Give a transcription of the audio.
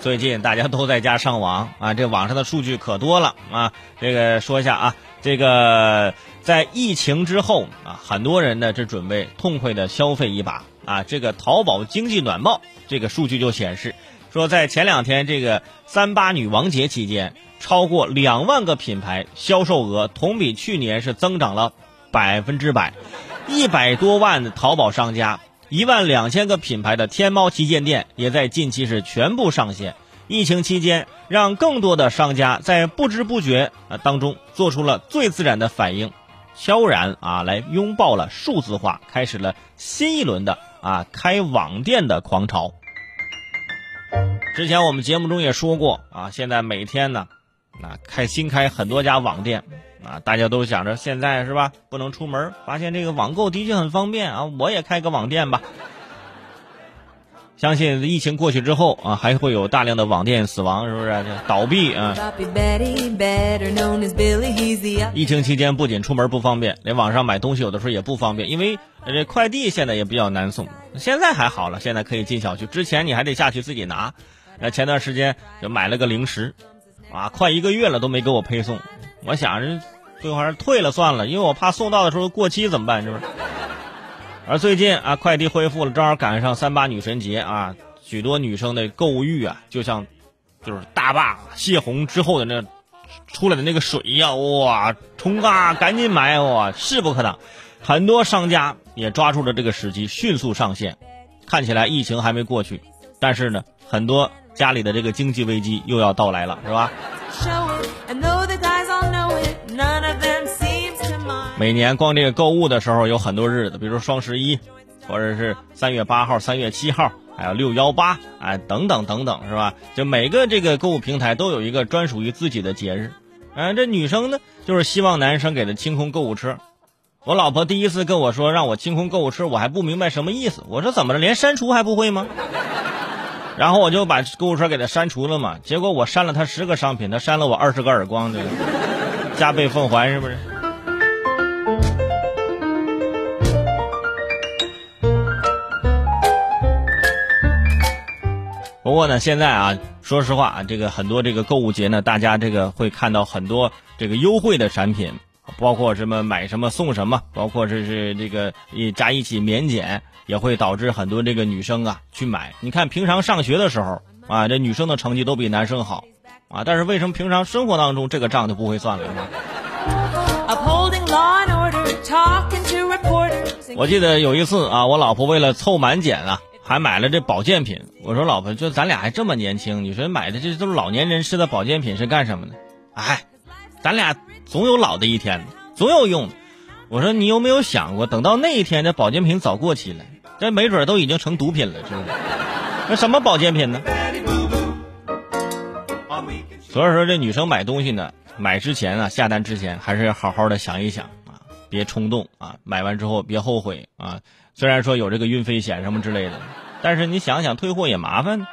最近大家都在家上网啊，这网上的数据可多了啊。这个说一下啊，这个在疫情之后啊，很多人呢这准备痛快的消费一把啊。这个淘宝经济暖报这个数据就显示，说在前两天这个三八女王节期间，超过两万个品牌销售额同比去年是增长了百分之百，一百多万的淘宝商家。一万两千个品牌的天猫旗舰店也在近期是全部上线。疫情期间，让更多的商家在不知不觉啊当中做出了最自然的反应，悄然啊来拥抱了数字化，开始了新一轮的啊开网店的狂潮。之前我们节目中也说过啊，现在每天呢，啊开新开很多家网店。啊，大家都想着现在是吧，不能出门，发现这个网购的确很方便啊，我也开个网店吧。相信疫情过去之后啊，还会有大量的网店死亡，是不是倒闭啊？疫情期间不仅出门不方便，连网上买东西有的时候也不方便，因为这快递现在也比较难送。现在还好了，现在可以进小区，之前你还得下去自己拿。那前段时间就买了个零食，啊，快一个月了都没给我配送。我想着，最后还是退了算了，因为我怕送到的时候过期怎么办？是不是？而最近啊，快递恢复了，正好赶上三八女神节啊，许多女生的购物欲啊，就像就是大坝泄洪之后的那出来的那个水一样，哇，冲啊，赶紧买哇，势不可挡。很多商家也抓住了这个时机，迅速上线。看起来疫情还没过去，但是呢，很多家里的这个经济危机又要到来了，是吧？每年光这个购物的时候有很多日子，比如双十一，或者是三月八号、三月七号，还有六幺八，哎，等等等等，是吧？就每个这个购物平台都有一个专属于自己的节日。嗯，这女生呢，就是希望男生给她清空购物车。我老婆第一次跟我说让我清空购物车，我还不明白什么意思。我说怎么了？连删除还不会吗？然后我就把购物车给他删除了嘛。结果我删了他十个商品，他删了我二十个耳光，对。加倍奉还是不是？不过呢，现在啊，说实话啊，这个很多这个购物节呢，大家这个会看到很多这个优惠的产品，包括什么买什么送什么，包括这是这个一加一起免检，也会导致很多这个女生啊去买。你看平常上学的时候啊，这女生的成绩都比男生好。啊！但是为什么平常生活当中这个账就不会算了呢？我记得有一次啊，我老婆为了凑满减啊，还买了这保健品。我说老婆，就咱俩还这么年轻，你说买的这都是老年人吃的保健品是干什么呢？哎，咱俩总有老的一天，总有用。我说你有没有想过，等到那一天，这保健品早过期了，这没准都已经成毒品了，是不是？那什么保健品呢？所以说，这女生买东西呢，买之前啊，下单之前还是要好好的想一想啊，别冲动啊，买完之后别后悔啊。虽然说有这个运费险什么之类的，但是你想想退货也麻烦。